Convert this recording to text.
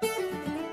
Música